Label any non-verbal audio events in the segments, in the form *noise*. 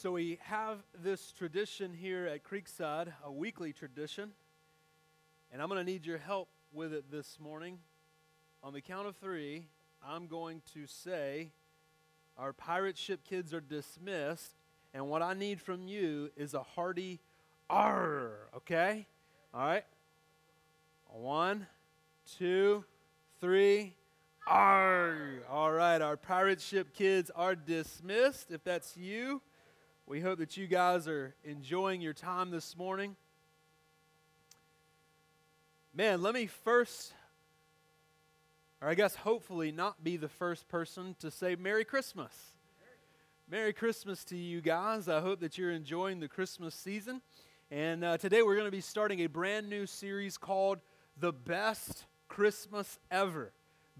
So we have this tradition here at Creekside, a weekly tradition, and I'm going to need your help with it this morning. On the count of three, I'm going to say, Our pirate ship kids are dismissed, and what I need from you is a hearty R, okay? All right? One, two, three. R. All right, our pirate ship kids are dismissed. If that's you, we hope that you guys are enjoying your time this morning. Man, let me first, or I guess hopefully not be the first person to say Merry Christmas. Merry Christmas to you guys. I hope that you're enjoying the Christmas season. And uh, today we're going to be starting a brand new series called The Best Christmas Ever.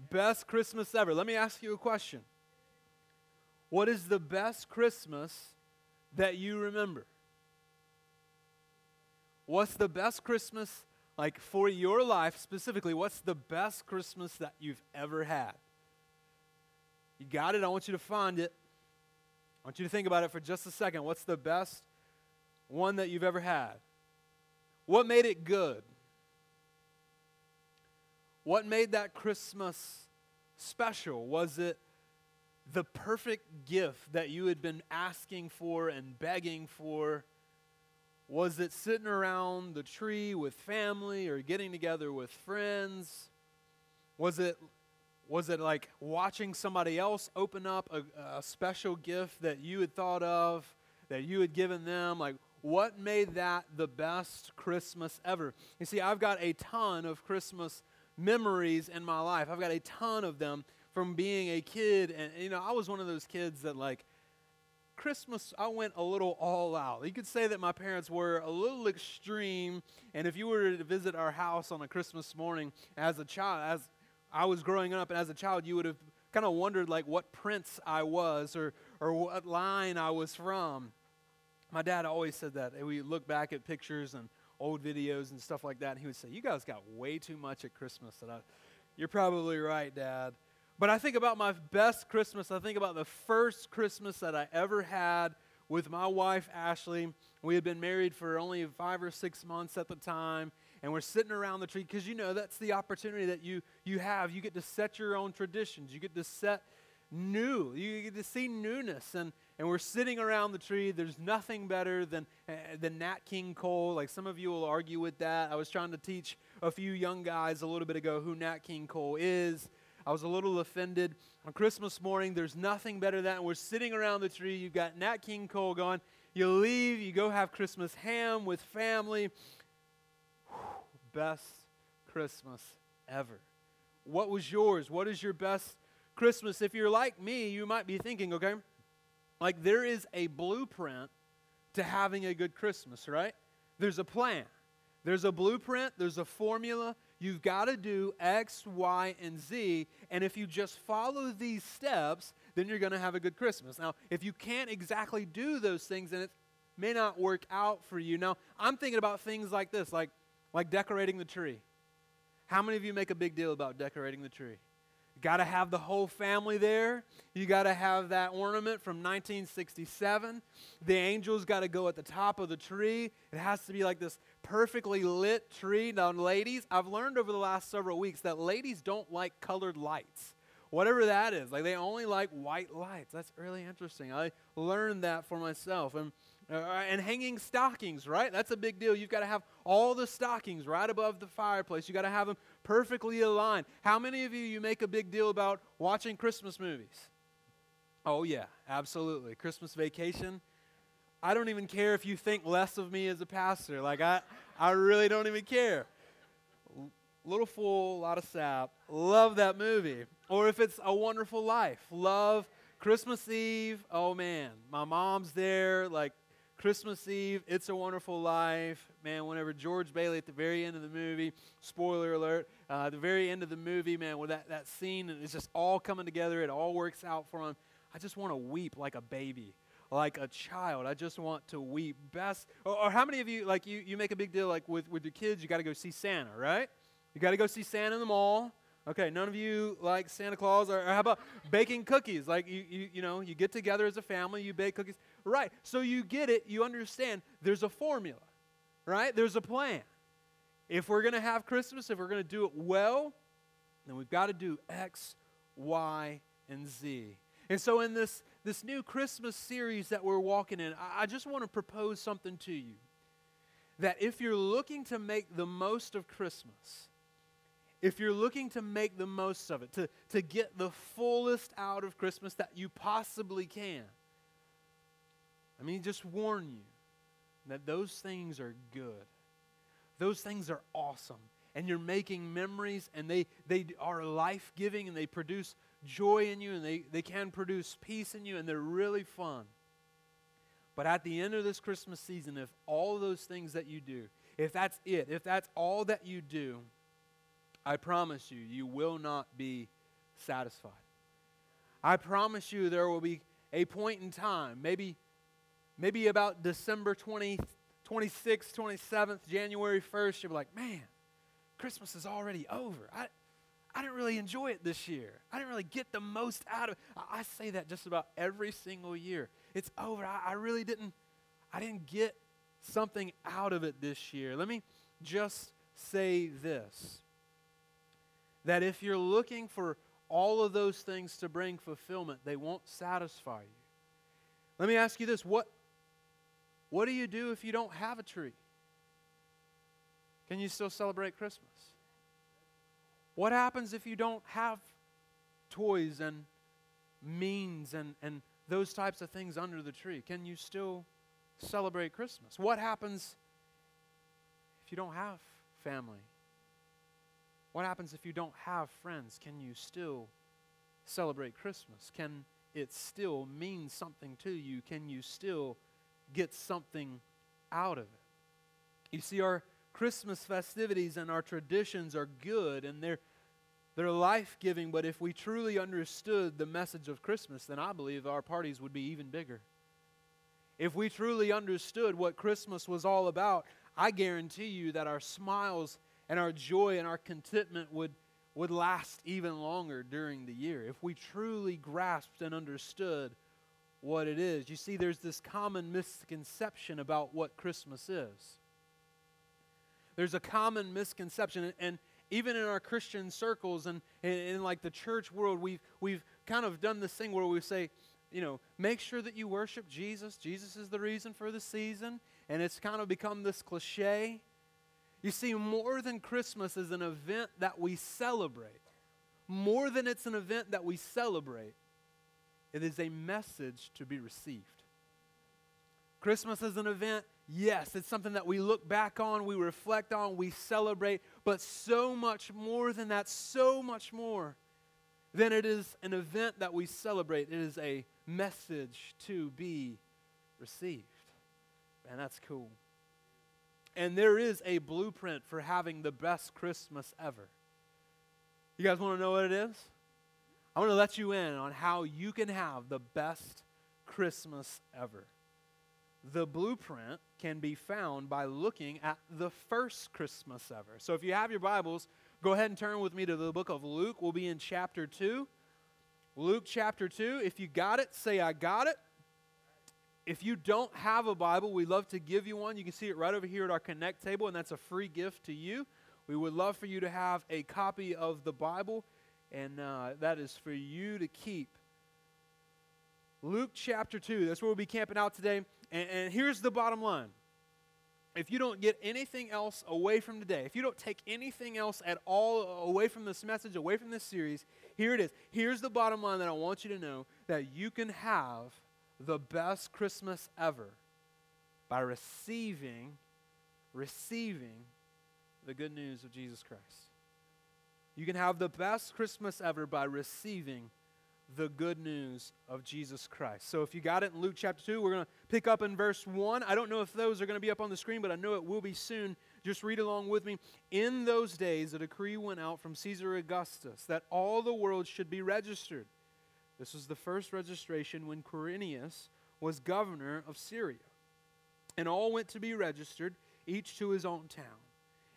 Best Christmas ever. Let me ask you a question. What is the best Christmas that you remember? What's the best Christmas, like for your life specifically, what's the best Christmas that you've ever had? You got it? I want you to find it. I want you to think about it for just a second. What's the best one that you've ever had? What made it good? What made that Christmas special? Was it the perfect gift that you had been asking for and begging for? Was it sitting around the tree with family or getting together with friends? Was it was it like watching somebody else open up a, a special gift that you had thought of, that you had given them? Like, what made that the best Christmas ever? You see, I've got a ton of Christmas memories in my life. I've got a ton of them from being a kid. And, you know, I was one of those kids that, like, Christmas, I went a little all out. You could say that my parents were a little extreme. And if you were to visit our house on a Christmas morning as a child, as I was growing up and as a child, you would have kind of wondered, like, what prince I was or, or what line I was from. My dad always said that. We look back at pictures and old videos and stuff like that. And he would say, You guys got way too much at Christmas. And I, you're probably right, Dad. But I think about my best Christmas. I think about the first Christmas that I ever had with my wife, Ashley. We had been married for only five or six months at the time. And we're sitting around the tree because you know that's the opportunity that you, you have. You get to set your own traditions, you get to set new, you get to see newness. And, and we're sitting around the tree. There's nothing better than, uh, than Nat King Cole. Like some of you will argue with that. I was trying to teach a few young guys a little bit ago who Nat King Cole is. I was a little offended. On Christmas morning, there's nothing better than. We're sitting around the tree. You've got Nat King Cole going. You leave, you go have Christmas ham with family. *sighs* Best Christmas ever. What was yours? What is your best Christmas? If you're like me, you might be thinking, okay, like there is a blueprint to having a good Christmas, right? There's a plan. There's a blueprint, there's a formula. You've got to do X, Y, and Z. And if you just follow these steps, then you're going to have a good Christmas. Now, if you can't exactly do those things, then it may not work out for you. Now, I'm thinking about things like this, like, like decorating the tree. How many of you make a big deal about decorating the tree? Got to have the whole family there. You got to have that ornament from 1967. The angels got to go at the top of the tree. It has to be like this perfectly lit tree. Now, ladies, I've learned over the last several weeks that ladies don't like colored lights. Whatever that is, like they only like white lights. That's really interesting. I learned that for myself. And uh, and hanging stockings, right? That's a big deal. You've got to have all the stockings right above the fireplace. You've got to have them perfectly aligned. How many of you you make a big deal about watching Christmas movies? Oh yeah, absolutely. Christmas vacation. I don't even care if you think less of me as a pastor. Like I I really don't even care. Little fool, a lot of sap. Love that movie. Or if it's A Wonderful Life. Love Christmas Eve. Oh man, my mom's there like Christmas Eve, It's a Wonderful Life. Man, whenever George Bailey at the very end of the movie, spoiler alert, uh, the very end of the movie, man, with that, that scene, it's just all coming together. It all works out for him. I just want to weep like a baby, like a child. I just want to weep. Best, or, or how many of you, like, you, you make a big deal, like, with, with your kids, you got to go see Santa, right? You got to go see Santa in the mall. Okay, none of you like Santa Claus, or, or how about baking cookies? Like you, you, you know, you get together as a family, you bake cookies. Right. So you get it, you understand there's a formula, right? There's a plan. If we're going to have Christmas, if we're going to do it well, then we've got to do X, Y, and Z. And so in this, this new Christmas series that we're walking in, I, I just want to propose something to you. That if you're looking to make the most of Christmas, if you're looking to make the most of it, to, to get the fullest out of Christmas that you possibly can, I mean, just warn you that those things are good. Those things are awesome. And you're making memories, and they, they are life giving, and they produce joy in you, and they, they can produce peace in you, and they're really fun. But at the end of this Christmas season, if all those things that you do, if that's it, if that's all that you do, I promise you, you will not be satisfied. I promise you, there will be a point in time, maybe, maybe about December 20, 26th, 27th, January 1st, you'll be like, man, Christmas is already over. I, I didn't really enjoy it this year. I didn't really get the most out of it. I, I say that just about every single year. It's over. I, I really didn't, I didn't get something out of it this year. Let me just say this that if you're looking for all of those things to bring fulfillment, they won't satisfy you. Let me ask you this what, what do you do if you don't have a tree? Can you still celebrate Christmas? What happens if you don't have toys and means and, and those types of things under the tree? Can you still celebrate Christmas? What happens if you don't have family? What happens if you don't have friends? Can you still celebrate Christmas? Can it still mean something to you? Can you still get something out of it? You see, our Christmas festivities and our traditions are good and they're, they're life giving, but if we truly understood the message of Christmas, then I believe our parties would be even bigger. If we truly understood what Christmas was all about, I guarantee you that our smiles and our joy and our contentment would, would last even longer during the year if we truly grasped and understood what it is. You see, there's this common misconception about what Christmas is. There's a common misconception, and, and even in our Christian circles and in, like the church world, we've, we've kind of done this thing where we say, you know, make sure that you worship Jesus. Jesus is the reason for the season. And it's kind of become this cliche. You see, more than Christmas is an event that we celebrate, more than it's an event that we celebrate, it is a message to be received. Christmas is an event, yes, it's something that we look back on, we reflect on, we celebrate, but so much more than that, so much more than it is an event that we celebrate. It is a message to be received. And that's cool. And there is a blueprint for having the best Christmas ever. You guys want to know what it is? I want to let you in on how you can have the best Christmas ever. The blueprint can be found by looking at the first Christmas ever. So if you have your Bibles, go ahead and turn with me to the book of Luke. We'll be in chapter 2. Luke chapter 2. If you got it, say, I got it. If you don't have a Bible, we'd love to give you one. You can see it right over here at our Connect table, and that's a free gift to you. We would love for you to have a copy of the Bible, and uh, that is for you to keep. Luke chapter 2, that's where we'll be camping out today. And, and here's the bottom line if you don't get anything else away from today, if you don't take anything else at all away from this message, away from this series, here it is. Here's the bottom line that I want you to know that you can have the best Christmas ever by receiving, receiving the good news of Jesus Christ. You can have the best Christmas ever by receiving the good news of Jesus Christ. So if you got it in Luke chapter 2, we're going to pick up in verse 1. I don't know if those are going to be up on the screen, but I know it will be soon. Just read along with me. In those days, a decree went out from Caesar Augustus that all the world should be registered. This was the first registration when Quirinius was governor of Syria. And all went to be registered, each to his own town.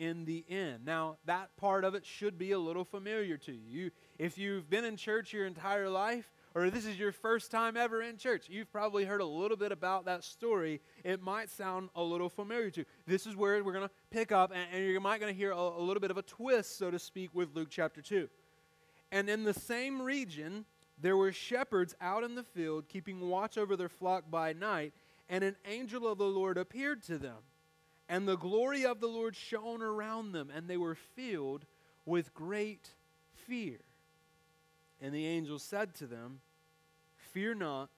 in the end. Now, that part of it should be a little familiar to you. If you've been in church your entire life, or this is your first time ever in church, you've probably heard a little bit about that story. It might sound a little familiar to you. This is where we're going to pick up, and, and you might going to hear a, a little bit of a twist, so to speak, with Luke chapter 2. And in the same region, there were shepherds out in the field, keeping watch over their flock by night, and an angel of the Lord appeared to them. And the glory of the Lord shone around them, and they were filled with great fear. And the angel said to them, Fear not,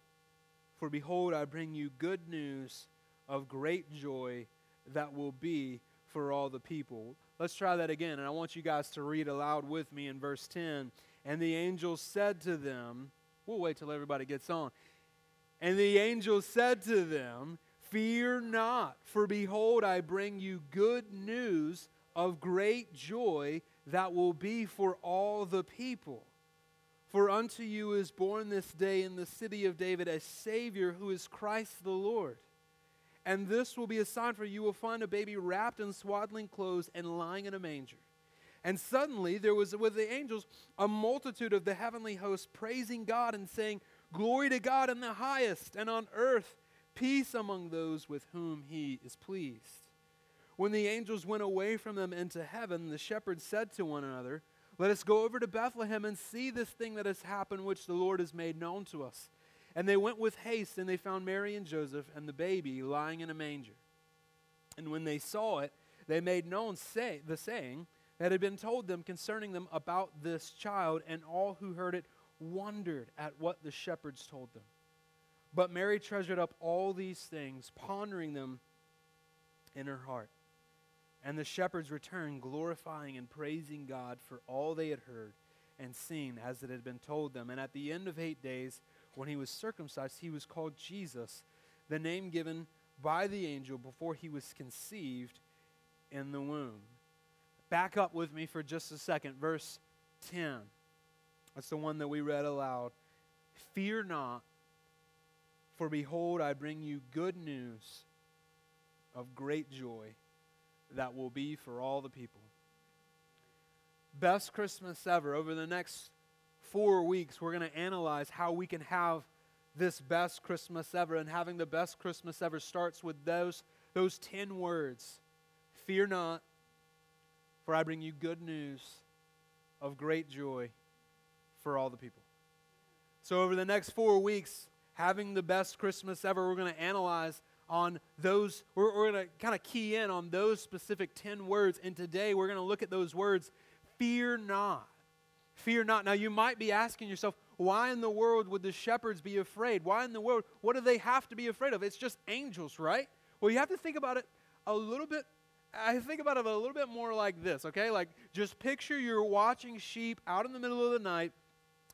for behold, I bring you good news of great joy that will be for all the people. Let's try that again, and I want you guys to read aloud with me in verse 10. And the angel said to them, We'll wait till everybody gets on. And the angel said to them, Fear not, for behold, I bring you good news of great joy that will be for all the people. For unto you is born this day in the city of David a Savior who is Christ the Lord. And this will be a sign for you. You will find a baby wrapped in swaddling clothes and lying in a manger. And suddenly there was with the angels a multitude of the heavenly hosts praising God and saying, Glory to God in the highest, and on earth peace among those with whom he is pleased. When the angels went away from them into heaven, the shepherds said to one another, let us go over to Bethlehem and see this thing that has happened, which the Lord has made known to us. And they went with haste, and they found Mary and Joseph and the baby lying in a manger. And when they saw it, they made known say, the saying that had been told them concerning them about this child, and all who heard it wondered at what the shepherds told them. But Mary treasured up all these things, pondering them in her heart. And the shepherds returned, glorifying and praising God for all they had heard and seen as it had been told them. And at the end of eight days, when he was circumcised, he was called Jesus, the name given by the angel before he was conceived in the womb. Back up with me for just a second. Verse 10. That's the one that we read aloud. Fear not, for behold, I bring you good news of great joy that will be for all the people. Best Christmas ever. Over the next four weeks, we're going to analyze how we can have this best Christmas ever. And having the best Christmas ever starts with those, those 10 words Fear not, for I bring you good news of great joy for all the people. So, over the next four weeks, having the best Christmas ever, we're going to analyze on those, we're, we're going to kind of key in on those specific 10 words. And today we're going to look at those words fear not. Fear not. Now you might be asking yourself, why in the world would the shepherds be afraid? Why in the world? What do they have to be afraid of? It's just angels, right? Well, you have to think about it a little bit. I think about it a little bit more like this, okay? Like just picture you're watching sheep out in the middle of the night.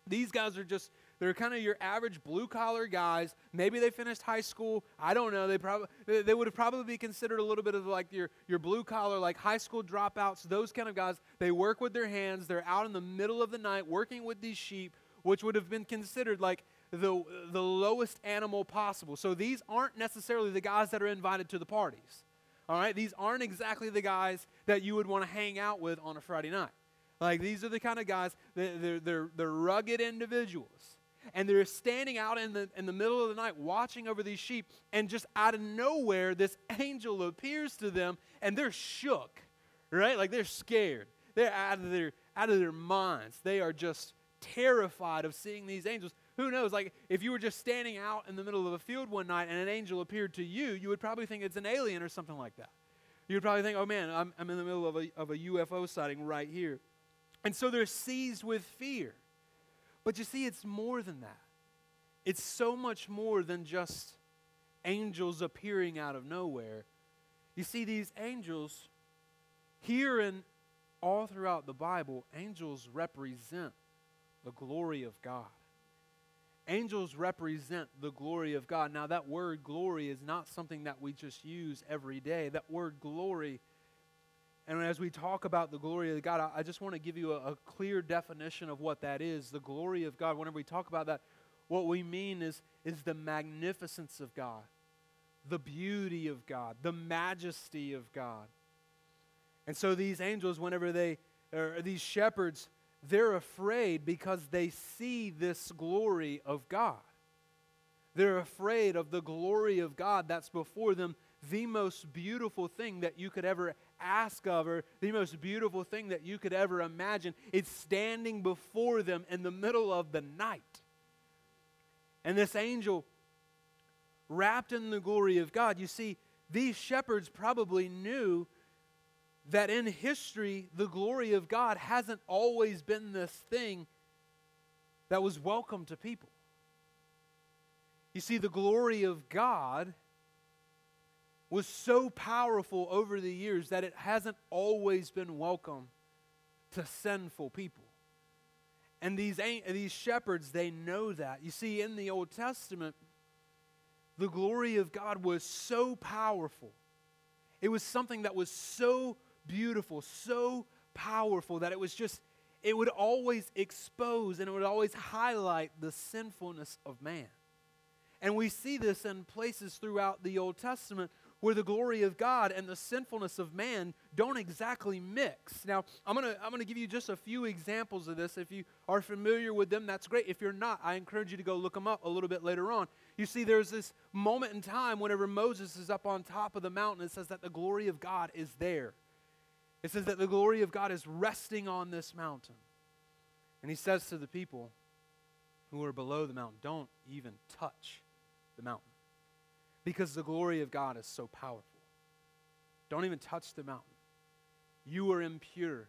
These guys are just they're kind of your average blue collar guys. Maybe they finished high school. I don't know. They probably they would have probably be considered a little bit of like your your blue collar like high school dropouts. Those kind of guys. They work with their hands. They're out in the middle of the night working with these sheep, which would have been considered like the the lowest animal possible. So these aren't necessarily the guys that are invited to the parties. All right, these aren't exactly the guys that you would want to hang out with on a Friday night. Like these are the kind of guys that they're, they're, they're rugged individuals and they're standing out in the, in the middle of the night watching over these sheep, and just out of nowhere, this angel appears to them, and they're shook, right? Like they're scared. They're out of their, out of their minds. They are just terrified of seeing these angels. Who knows? Like, if you were just standing out in the middle of a field one night and an angel appeared to you, you would probably think it's an alien or something like that. You would probably think, oh man, I'm, I'm in the middle of a, of a UFO sighting right here. And so they're seized with fear. But you see, it's more than that. It's so much more than just angels appearing out of nowhere. You see, these angels, here and all throughout the Bible, angels represent the glory of God. Angels represent the glory of God. Now, that word glory is not something that we just use every day. That word glory, and as we talk about the glory of God, I, just want to give you a, a clear definition of what that is. The glory of God, whenever we talk about that, what we mean is, is the magnificence of God, the beauty of God, the majesty of God. And so these angels, whenever they, or these shepherds, they're afraid because they see this glory of God. They're afraid of the glory of God that's before them, the most beautiful thing that you could ever ask of, her, the most beautiful thing that you could ever imagine. It's standing before them in the middle of the night. And this angel, wrapped in the glory of God, you see, these shepherds probably knew that in history, the glory of God hasn't always been this thing that was welcome to people. You see, the glory of God was so powerful over the years that it hasn't always been welcome to sinful people. And these, these shepherds, they know that. You see, in the Old Testament, the glory of God was so powerful. It was something that was so beautiful, so powerful that it was just, it would always expose and it would always highlight the sinfulness of man. And we see this in places throughout the Old Testament where the glory of God and the sinfulness of man don't exactly mix. Now, I'm going to I'm going to give you just a few examples of this. If you are familiar with them, that's great. If you're not, I encourage you to go look them up a little bit later on. You see there's this moment in time whenever Moses is up on top of the mountain it says that the glory of God is there. It says that the glory of God is resting on this mountain. And he says to the people who are below the mountain, don't even touch the mountain because the glory of God is so powerful. Don't even touch the mountain. You are impure.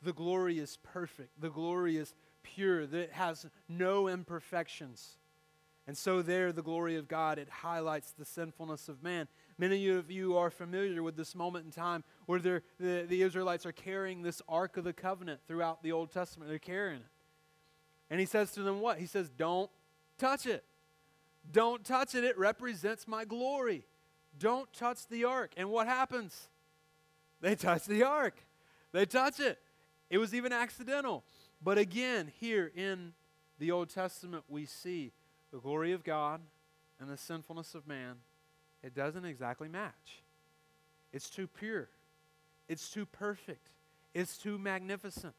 The glory is perfect. The glory is pure. It has no imperfections. And so, there, the glory of God, it highlights the sinfulness of man. Many of you are familiar with this moment in time where the, the Israelites are carrying this Ark of the Covenant throughout the Old Testament. They're carrying it. And he says to them, What? He says, Don't touch it. Don't touch it. It represents my glory. Don't touch the ark. And what happens? They touch the ark. They touch it. It was even accidental. But again, here in the Old Testament, we see the glory of God and the sinfulness of man it doesn't exactly match. It's too pure, it's too perfect, it's too magnificent.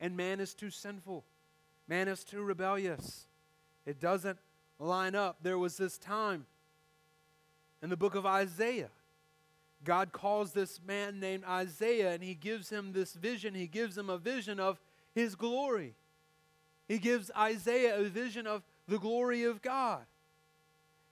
And man is too sinful, man is too rebellious. It doesn't line up. There was this time in the book of Isaiah. God calls this man named Isaiah and he gives him this vision. He gives him a vision of his glory. He gives Isaiah a vision of the glory of God.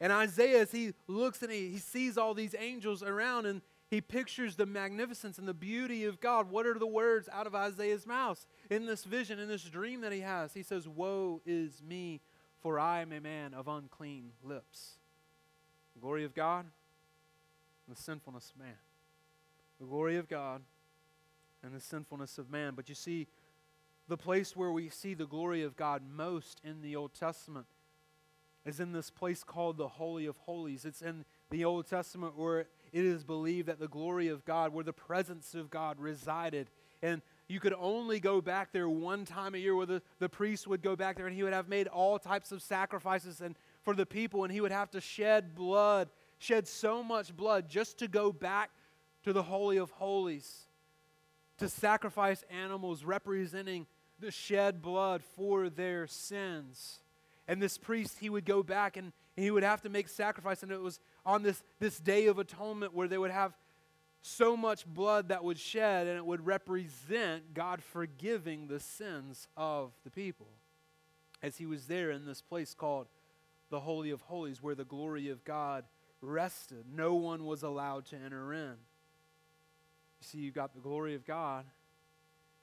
And Isaiah, as he looks and he, he sees all these angels around and he pictures the magnificence and the beauty of God. What are the words out of Isaiah's mouth in this vision, in this dream that he has? He says, Woe is me, for I am a man of unclean lips. The glory of God and the sinfulness of man. The glory of God and the sinfulness of man. But you see, the place where we see the glory of God most in the Old Testament is in this place called the Holy of Holies. It's in the Old Testament where it is believed that the glory of God, where the presence of God resided. And you could only go back there one time a year where the, the priest would go back there and he would have made all types of sacrifices and for the people and he would have to shed blood, shed so much blood just to go back to the Holy of Holies to sacrifice animals representing the shed blood for their sins. And this priest, he would go back and he would have to make sacrifice. And it was on this, this day of atonement where they would have so much blood that would shed, and it would represent God forgiving the sins of the people. As he was there in this place called the Holy of Holies, where the glory of God rested, no one was allowed to enter in. You see, you've got the glory of God,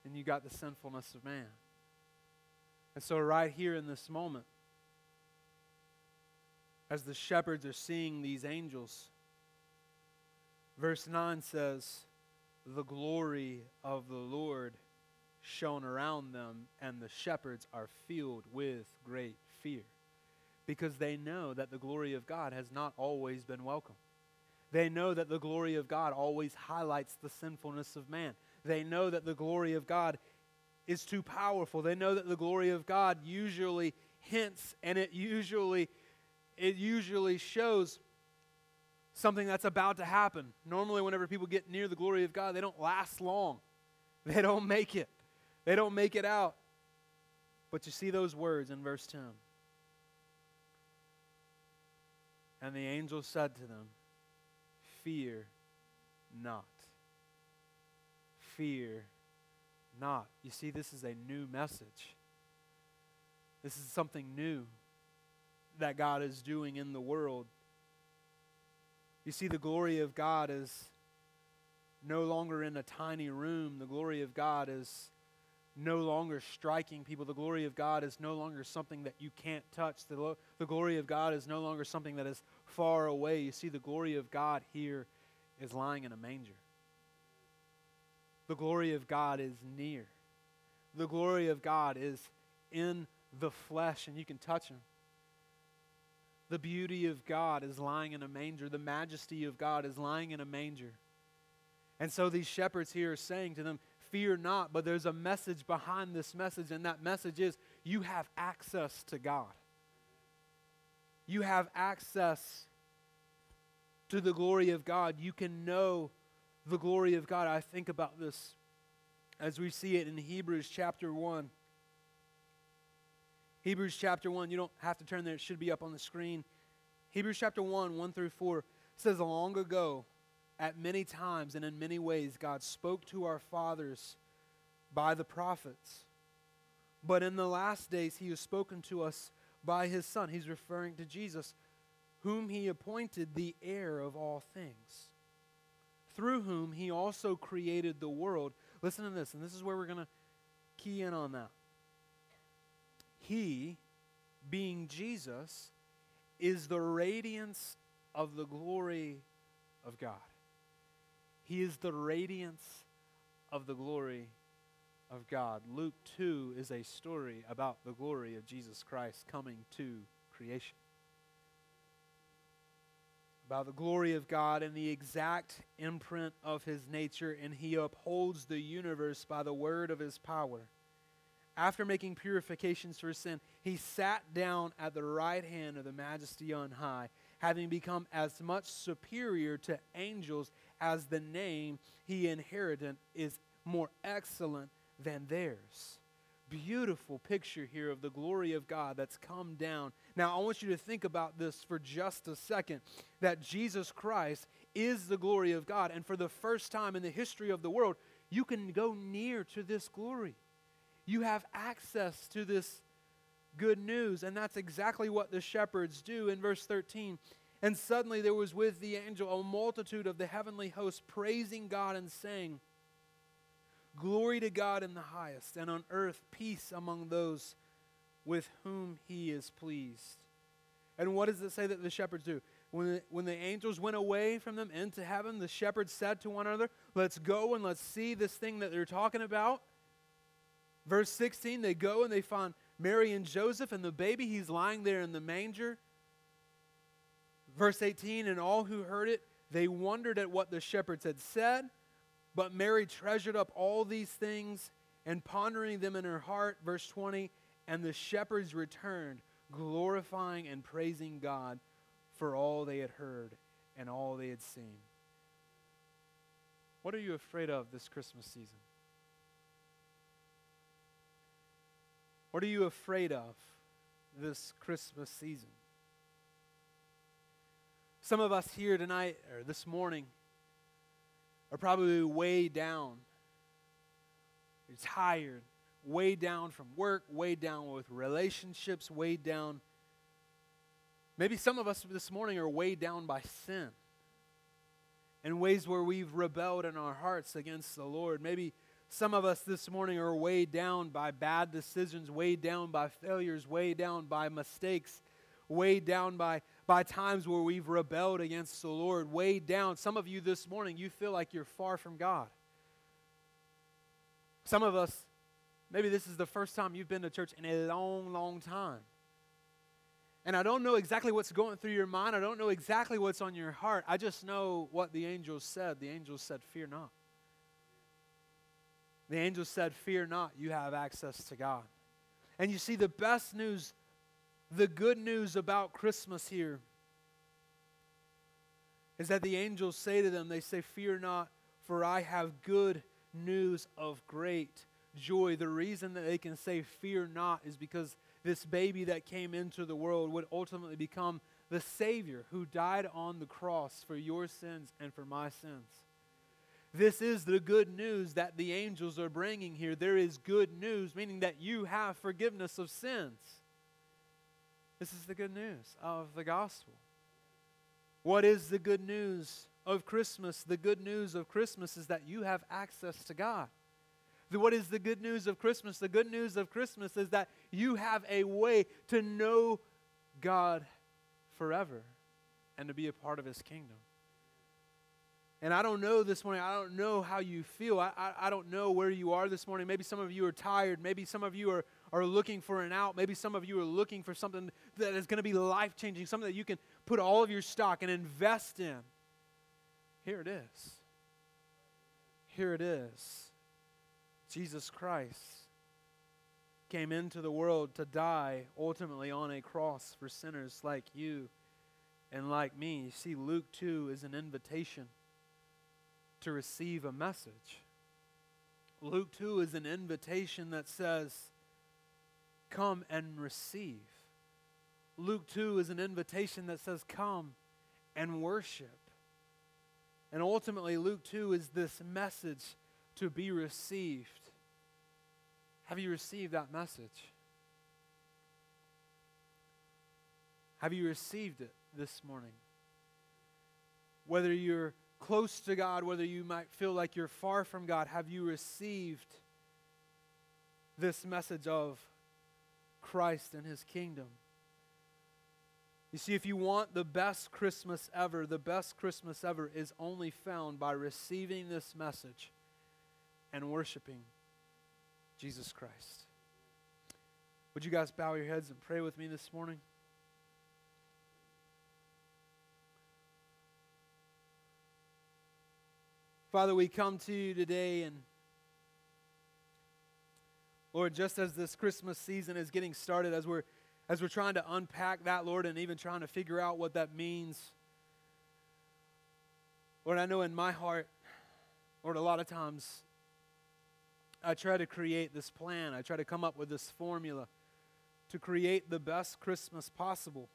and you got the sinfulness of man. And so, right here in this moment, as the shepherds are seeing these angels. Verse 9 says, The glory of the Lord shone around them, and the shepherds are filled with great fear. because they know that the glory of God has not always been welcome. They know that the glory of God always highlights the sinfulness of man. They know that the glory of God is too powerful. They know that the glory of God usually hints and it usually it usually shows something that's about to happen. Normally whenever people get near the glory of God, they don't last long. *laughs* They don't make it. They don't make it out. But you see those words in verse 10. And the angel said to them, Fear not. Fear not. You see, this is a new message. This is something new that God is doing in the world. You see, the glory of God is no longer in a tiny room. The glory of God is no longer striking people. The glory of God is no longer something that you can't touch. The, lo- the glory of God is no longer something that is far away. You see, the glory of God here is lying in a manger. The glory of God is near. The glory of God is in the flesh, and you can touch him. The beauty of God is lying in a manger. The majesty of God is lying in a manger. And so these shepherds here are saying to them, Fear not, but there's a message behind this message, and that message is you have access to God. You have access to the glory of God. You can know the glory of God. I think about this as we see it in Hebrews chapter 1. Hebrews chapter 1, you don't have to turn there, it should be up on the screen. Hebrews chapter 1, 1 through 4 says, Long ago, at many times and in many ways, God spoke to our fathers by the prophets. But in the last days, He has spoken to us by His Son. He's referring to Jesus, whom He appointed the heir of all things, through whom He also created the world. Listen to this, and this is where we're going to key in on that. He, being Jesus, is the radiance of the glory of God. He is the radiance of the glory of God. Luke 2 is a story about the glory of Jesus Christ coming to creation. About the glory of God and the exact imprint of his nature, and he upholds the universe by the word of his power after making purifications for sin, he sat down at the right hand of the majesty on high, having become as much superior to angels as the name he inherited is more excellent than theirs. Beautiful picture here of the glory of God that's come down. Now, I want you to think about this for just a second that Jesus Christ is the glory of God. And for the first time in the history of the world, you can go near to this glory. You have access to this good news. And that's exactly what the shepherds do in verse 13. And suddenly there was with the angel a multitude of the heavenly host praising God and saying, Glory to God in the highest, and on earth peace among those with whom he is pleased. And what does it say that the shepherds do? When the, when the angels went away from them into heaven, the shepherds said to one another, Let's go and let's see this thing that they're talking about. Verse 16, they go and they find Mary and Joseph and the baby. He's lying there in the manger. Verse 18, and all who heard it, they wondered at what the shepherds had said. But Mary treasured up all these things and pondering them in her heart. Verse 20, and the shepherds returned, glorifying and praising God for all they had heard and all they had seen. What are you afraid of this Christmas season? What are you afraid of this Christmas season? Some of us here tonight or this morning are probably way down. You're tired, way down from work, way down with relationships, way down. Maybe some of us this morning are way down by sin in ways where we've rebelled in our hearts against the Lord. Maybe some of us this morning are weighed down by bad decisions, weighed down by failures, weighed down by mistakes, weighed down by, by times where we've rebelled against the Lord, weighed down. Some of you this morning, you feel like you're far from God. Some of us, maybe this is the first time you've been to church in a long, long time. And I don't know exactly what's going through your mind. I don't know exactly what's on your heart. I just know what the angels said. The angels said, Fear not. The angels said, Fear not, you have access to God. And you see, the best news, the good news about Christmas here is that the angels say to them, They say, Fear not, for I have good news of great joy. The reason that they can say, Fear not, is because this baby that came into the world would ultimately become the Savior who died on the cross for your sins and for my sins. This is the good news that the angels are bringing here. There is good news, meaning that you have forgiveness of sins. This is the good news of the gospel. What is the good news of Christmas? The good news of Christmas is that you have access to God. What is the good news of Christmas? The good news of Christmas is that you have a way to know God forever and to be a part of His kingdom. And I don't know this morning, I don't know how you feel. I, I, I, don't know where you are this morning. Maybe some of you are tired. Maybe some of you are, are looking for an out. Maybe some of you are looking for something that is going to be life changing, something that you can put all of your stock and invest in. Here it is. Here it is. Jesus Christ came into the world to die ultimately on a cross for sinners like you and like me. You see, Luke 2 is an invitation to receive a message. Luke 2 is an invitation that says, Come and receive. Luke 2 is an invitation that says, Come and worship. And ultimately, Luke 2 is this message to be received. Have you received that message? Have you received it this morning? Whether you're close to God, whether you might feel like you're far from God, have you received this message of Christ and his kingdom? You see, if you want the best Christmas ever, the best Christmas ever is only found by receiving this message and worshiping Jesus Christ. Would you guys bow your heads and pray with me this morning? Father, we come to you today and Lord, just as this Christmas season is getting started, as we're as we're trying to unpack that, Lord, and even trying to figure out what that means. Lord, I know in my heart, Lord, a lot of times I try to create this plan. I try to come up with this formula to create the best Christmas possible.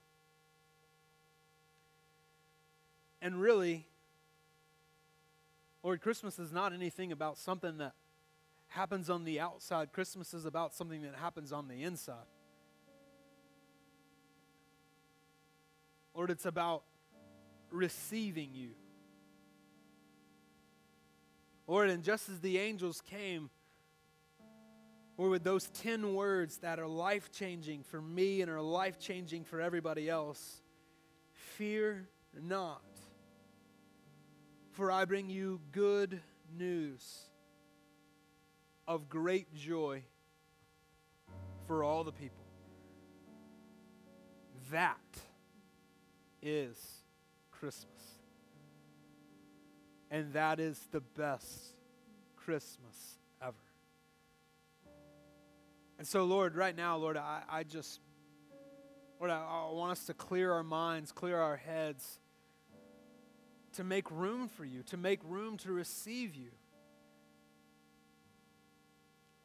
And really, Lord, Christmas is not anything about something that happens on the outside. Christmas is about something that happens on the inside. Lord, it's about receiving you. Lord, and just as the angels came or with those 10 words that are life changing for me and are life changing for everybody else Fear not, for I bring you good news of great joy for all the people. That is Christmas. And that is the best Christmas ever. And so, Lord, right now, Lord, I, I just, Lord, I, I want us to clear our minds, clear our heads, to make room for you, to make room to receive you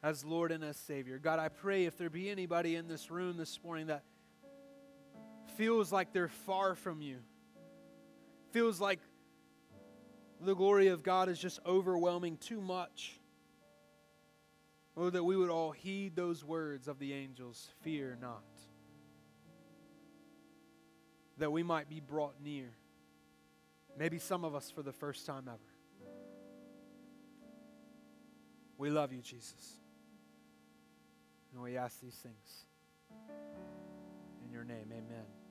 as Lord and as Savior. God, I pray if there be anybody in this room this morning that feels like they're far from you, feels like the glory of God is just overwhelming too much. Oh, that we would all heed those words of the angels fear not. That we might be brought near. Maybe some of us for the first time ever. We love you, Jesus. And we ask these things. In your name, amen.